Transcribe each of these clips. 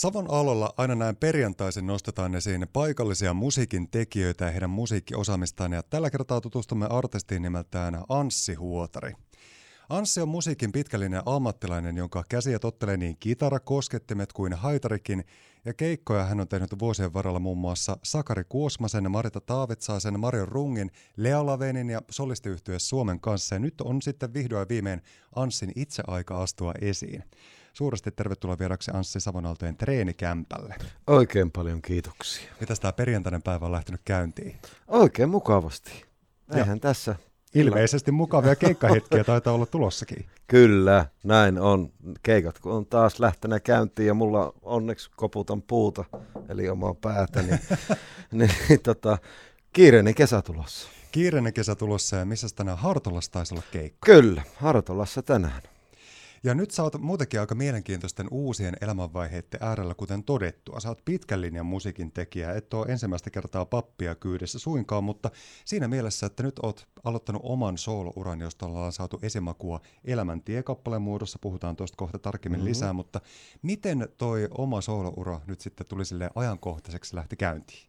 Savon alolla aina näin perjantaisin nostetaan esiin paikallisia musiikin tekijöitä ja heidän musiikkiosaamistaan ja tällä kertaa tutustumme artistiin nimeltään Anssi Huotari. Anssi on musiikin pitkällinen ammattilainen, jonka käsiä tottelee niin kitara, koskettimet kuin haitarikin, ja keikkoja hän on tehnyt vuosien varrella muun muassa Sakari Kuosmasen, Marita Taavitsaisen, Marion Rungin, Lea Lavenin ja solistiyhtyö Suomen kanssa, ja nyt on sitten vihdoin viimein Anssin itse aika astua esiin. Suuresti tervetuloa vieraksi Anssi Savonaltojen treenikämpälle. Oikein paljon kiitoksia. Mitäs tämä perjantainen päivä on lähtenyt käyntiin? Oikein mukavasti. Eihän ja. tässä Ilmeisesti mukavia keikkahetkiä taitaa olla tulossakin. Kyllä, näin on. Keikat kun on taas lähtenyt käyntiin ja mulla onneksi koputan puuta, eli omaa päätä, niin, niin tota, kiireinen kesä tulossa. Kiireinen kesä tulossa ja missä tänään Hartolassa taisi olla keikka? Kyllä, Hartolassa tänään. Ja nyt sä oot muutenkin aika mielenkiintoisten uusien elämänvaiheiden äärellä, kuten todettua. Sä oot pitkän linjan musiikin tekijä, et ole ensimmäistä kertaa pappia kyydessä suinkaan, mutta siinä mielessä, että nyt oot aloittanut oman soolouran, josta ollaan saatu esimakua elämän tiekappaleen muodossa, puhutaan tuosta kohta tarkemmin mm-hmm. lisää, mutta miten toi oma sooloura nyt sitten tuli sille ajankohtaiseksi lähti käyntiin?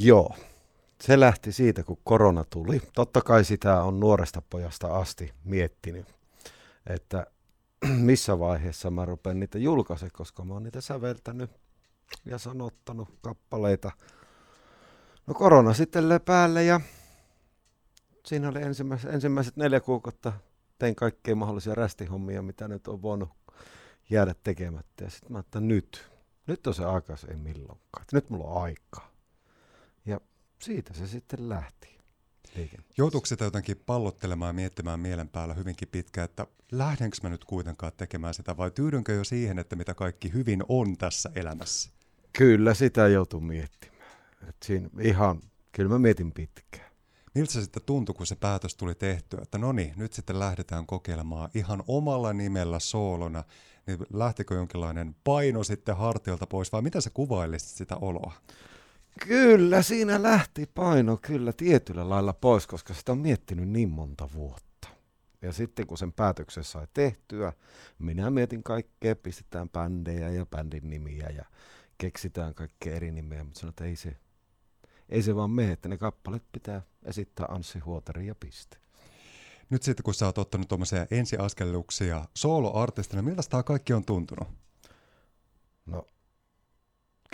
Joo, se lähti siitä, kun korona tuli. Totta kai sitä on nuoresta pojasta asti miettinyt, että missä vaiheessa mä rupean niitä julkaise, koska mä oon niitä säveltänyt ja sanottanut kappaleita. No korona sitten päälle ja siinä oli ensimmäiset, ensimmäiset neljä kuukautta tein kaikkea mahdollisia rästihommia, mitä nyt on voinut jäädä tekemättä. Ja sitten mä että nyt, nyt on se aika, se milloinkaan. Nyt mulla on aikaa. Ja siitä se sitten lähti liikenteessä. Joutuuko sitä jotenkin pallottelemaan ja miettimään mielen päällä hyvinkin pitkään, että lähdenkö mä nyt kuitenkaan tekemään sitä vai tyydynkö jo siihen, että mitä kaikki hyvin on tässä elämässä? Kyllä sitä joutuu miettimään. Et siinä ihan, kyllä mä mietin pitkään. Miltä se sitten tuntui, kun se päätös tuli tehtyä, että no niin, nyt sitten lähdetään kokeilemaan ihan omalla nimellä soolona, niin lähtikö jonkinlainen paino sitten hartiolta pois, vai mitä sä kuvailisit sitä oloa? Kyllä, siinä lähti paino kyllä tietyllä lailla pois, koska sitä on miettinyt niin monta vuotta. Ja sitten kun sen päätöksen sai tehtyä, minä mietin kaikkea, pistetään bändejä ja bändin nimiä ja keksitään kaikkea eri nimeä, mutta sanoin, että ei se, ei se vaan mene, että ne kappaleet pitää esittää Anssi Huotari ja piste. Nyt sitten kun sä oot ottanut tuommoisia ensiaskelluksia soloartistina, miltä tämä kaikki on tuntunut?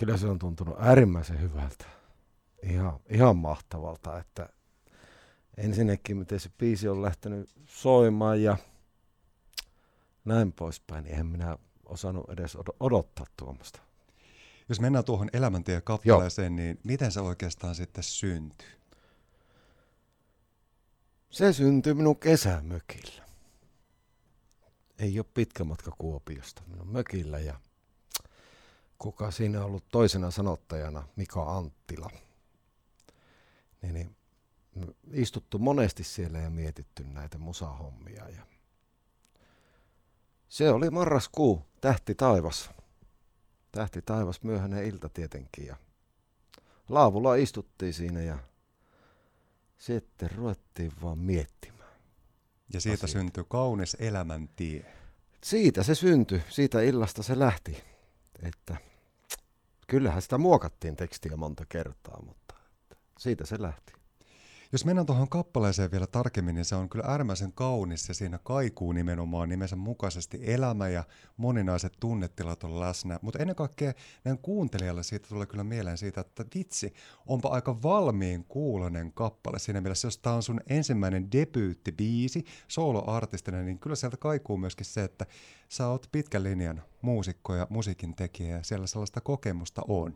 Kyllä se on tuntunut äärimmäisen hyvältä. Ihan, ihan mahtavalta, että ensinnäkin miten se biisi on lähtenyt soimaan ja näin poispäin, niin eihän minä osannut edes odottaa tuommoista. Jos mennään tuohon elämäntie kappaleeseen, niin miten se oikeastaan sitten syntyi? Se syntyi minun kesämökillä. Ei ole pitkä matka Kuopiosta, minun mökillä ja kuka siinä on ollut toisena sanottajana, Mika Anttila. Niin, niin istuttu monesti siellä ja mietitty näitä musahommia. Ja se oli marraskuu, tähti taivas. Tähti taivas, myöhäinen ilta tietenkin. Ja laavulla istuttiin siinä ja sitten ruvettiin vaan miettimään. Ja siitä asioita. syntyi kaunis elämäntie. Siitä se syntyi, siitä illasta se lähti. Että kyllähän sitä muokattiin tekstiä monta kertaa, mutta siitä se lähti. Jos mennään tuohon kappaleeseen vielä tarkemmin, niin se on kyllä äärimmäisen kaunis ja siinä kaikuu nimenomaan nimensä mukaisesti elämä ja moninaiset tunnetilat on läsnä. Mutta ennen kaikkea näin kuuntelijalle siitä tulee kyllä mieleen siitä, että vitsi, onpa aika valmiin kuulonen kappale siinä mielessä, jos tämä on sun ensimmäinen debyyttibiisi soloartistina, niin kyllä sieltä kaikuu myöskin se, että sä oot pitkän linjan muusikko ja musiikin tekijä ja siellä sellaista kokemusta on.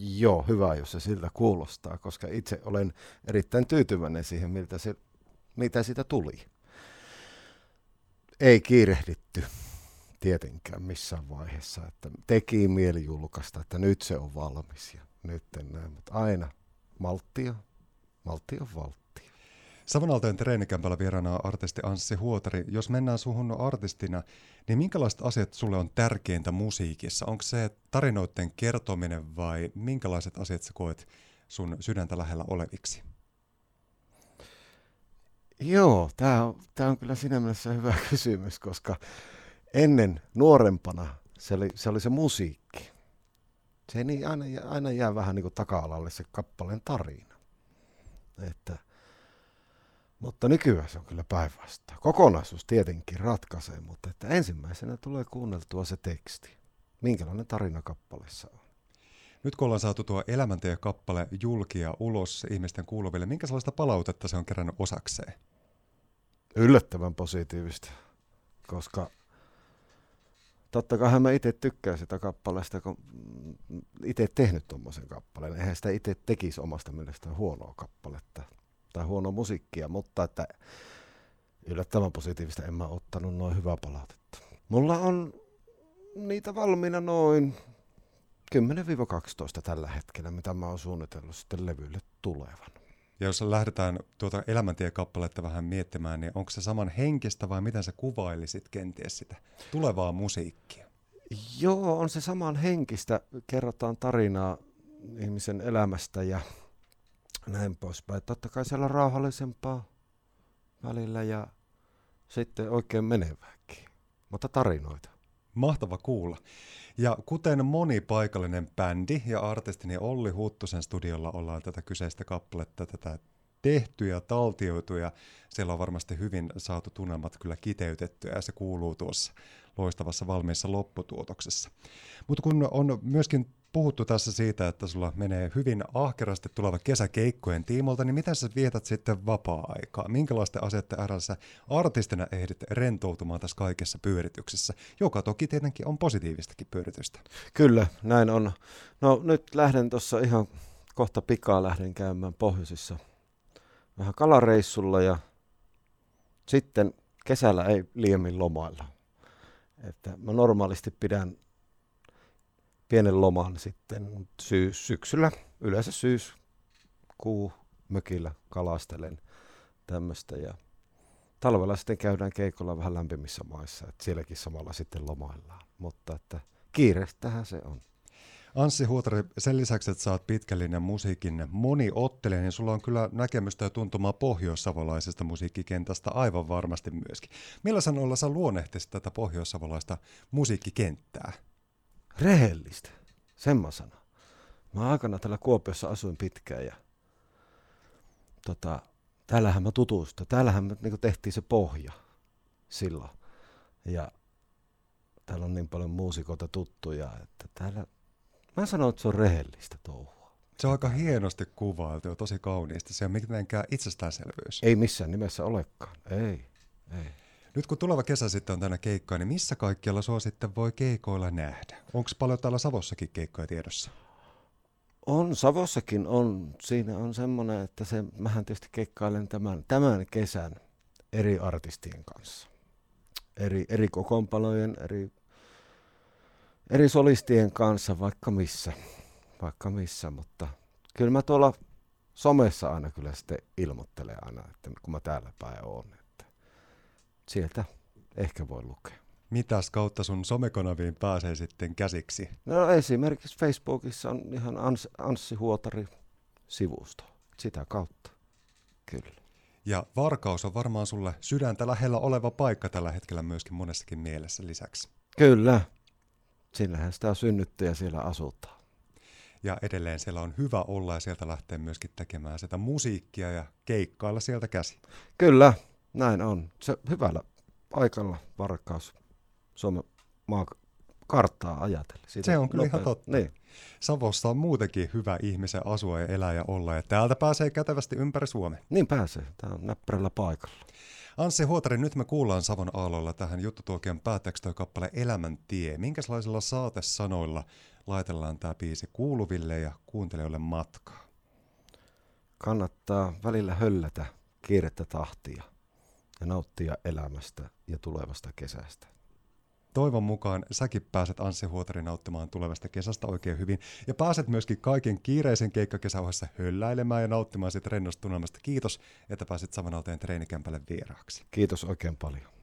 Joo, hyvä, jos se siltä kuulostaa, koska itse olen erittäin tyytyväinen siihen, miltä se, mitä siitä tuli. Ei kiirehditty tietenkään missään vaiheessa, että teki mieli julkaista, että nyt se on valmis ja nyt näin, mutta aina malttia, malttia on valttia. Savonaltojen treenikämpällä vieraana artisti Anssi Huotari. Jos mennään suhun artistina, niin minkälaiset asiat sulle on tärkeintä musiikissa? Onko se tarinoiden kertominen vai minkälaiset asiat sä koet sun sydäntä lähellä oleviksi? Joo, tämä on, tää on kyllä siinä mielessä hyvä kysymys, koska ennen nuorempana se oli se, oli se musiikki. Se niin, aina, aina jää vähän niin kuin taka-alalle se kappaleen tarina. Että, mutta nykyään se on kyllä päinvastoin. Kokonaisuus tietenkin ratkaisee, mutta että ensimmäisenä tulee kuunneltua se teksti. Minkälainen tarina kappaleessa on. Nyt kun ollaan saatu tuo elämäntie-kappale julkia ulos ihmisten kuuluville, minkä sellaista palautetta se on kerännyt osakseen? Yllättävän positiivista, koska totta kai mä itse tykkään sitä kappaleesta, kun itse tehnyt tuommoisen kappaleen. Eihän sitä itse tekisi omasta mielestään huonoa kappaletta tai huonoa musiikkia, mutta että yllättävän positiivista en mä ottanut noin hyvää palautetta. Mulla on niitä valmiina noin 10-12 tällä hetkellä, mitä mä oon suunnitellut sitten levylle tulevan. Ja jos lähdetään tuota elämäntiekappaletta vähän miettimään, niin onko se saman henkistä vai miten sä kuvailisit kenties sitä tulevaa musiikkia? Joo, on se saman henkistä. Kerrotaan tarinaa ihmisen elämästä ja näin poispäin. Totta kai siellä on rauhallisempaa välillä ja sitten oikein menevääkin, mutta tarinoita. Mahtava kuulla. Ja kuten moni paikallinen bändi ja artisti, Olli Huttusen studiolla ollaan tätä kyseistä kappaletta tätä tehty ja taltioitu ja siellä on varmasti hyvin saatu tunnelmat kyllä kiteytettyä ja se kuuluu tuossa loistavassa valmiissa lopputuotoksessa. Mutta kun on myöskin puhuttu tässä siitä, että sulla menee hyvin ahkerasti tuleva kesäkeikkojen tiimolta, niin miten sä vietät sitten vapaa-aikaa? Minkälaisten asioiden äärellä artistina ehdit rentoutumaan tässä kaikessa pyörityksessä, joka toki tietenkin on positiivistakin pyöritystä? Kyllä, näin on. No nyt lähden tuossa ihan kohta pikaa lähden käymään pohjoisissa vähän kalareissulla ja sitten kesällä ei liiemmin lomailla. Että mä normaalisti pidän pienen loman sitten syys, syksyllä, yleensä kuu mökillä kalastelen tämmöistä ja talvella sitten käydään keikolla vähän lämpimissä maissa, että sielläkin samalla sitten lomaillaan, mutta että kiireestähän se on. Anssi Huutari, sen lisäksi, että oot pitkällinen musiikin moniottelija, niin sulla on kyllä näkemystä ja tuntumaa pohjoissavolaisesta musiikkikentästä aivan varmasti myöskin. Millä sanoilla sä luonnehtisit tätä pohjoissavolaista musiikkikenttää? Rehellistä, semmoisena. Mä aikana täällä Kuopiossa asuin pitkään ja tota, täällähän mä tutustuin. Täällähän me niin tehtiin se pohja silloin. Ja täällä on niin paljon muusikoita tuttuja, että täällä Mä sanon, että se on rehellistä touhua. Se on aika hienosti kuvailtu ja tosi kauniisti. Se on mitenkään itsestäänselvyys. Ei missään nimessä olekaan. Ei, ei. Nyt kun tuleva kesä sitten on tänä keikkaa, niin missä kaikkialla sua sitten voi keikoilla nähdä? Onko paljon täällä Savossakin keikkoja tiedossa? On, Savossakin on. Siinä on semmoinen, että se, mähän tietysti keikkailen tämän, tämän kesän eri artistien kanssa. Eri, eri kokoonpanojen, eri eri solistien kanssa vaikka missä, vaikka missä, mutta kyllä mä tuolla somessa aina kyllä sitten ilmoittelen aina, että kun mä täällä päin oon, että sieltä ehkä voi lukea. Mitäs kautta sun somekanaviin pääsee sitten käsiksi? No esimerkiksi Facebookissa on ihan Ans, Anssi Huotari sivusto, sitä kautta, kyllä. Ja Varkaus on varmaan sulle sydäntä lähellä oleva paikka tällä hetkellä myöskin monessakin mielessä lisäksi. Kyllä, Sillähän sitä synnytty ja siellä asutaan. Ja edelleen siellä on hyvä olla ja sieltä lähtee myöskin tekemään sitä musiikkia ja keikkailla sieltä käsi. Kyllä, näin on. Se hyvällä paikalla varkaus Suomen maa karttaa ajatellen. Siitä se on kyllä nopea. ihan totta. Niin. Savossa on muutenkin hyvä ihmisen asua ja elää ja olla, ja täältä pääsee kätevästi ympäri Suomea. Niin pääsee, tämä on näppärällä paikalla. Anssi Huotari, nyt me kuullaan Savon aallolla tähän juttutuokion päätekstoikappale Elämän tie. Minkälaisilla saatesanoilla laitellaan tämä biisi kuuluville ja kuuntelijoille matkaa? Kannattaa välillä höllätä kiirettä tahtia ja nauttia elämästä ja tulevasta kesästä toivon mukaan säkin pääset Anssi Huotari nauttimaan tulevasta kesästä oikein hyvin. Ja pääset myöskin kaiken kiireisen keikkakesäohessa hölläilemään ja nauttimaan siitä rennosta tunnelmasta. Kiitos, että pääsit Savanalteen treenikämpälle vieraaksi. Kiitos oikein paljon.